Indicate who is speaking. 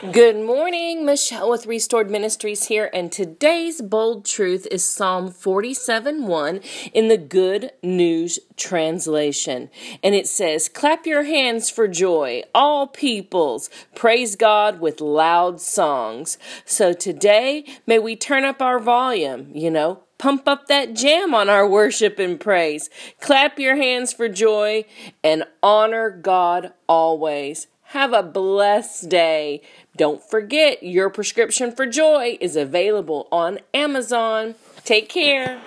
Speaker 1: Good morning, Michelle with Restored Ministries here, and today's bold truth is Psalm 47 1 in the Good News Translation. And it says, Clap your hands for joy, all peoples, praise God with loud songs. So today, may we turn up our volume, you know, pump up that jam on our worship and praise. Clap your hands for joy and honor God always. Have a blessed day. Don't forget, your prescription for joy is available on Amazon. Take care.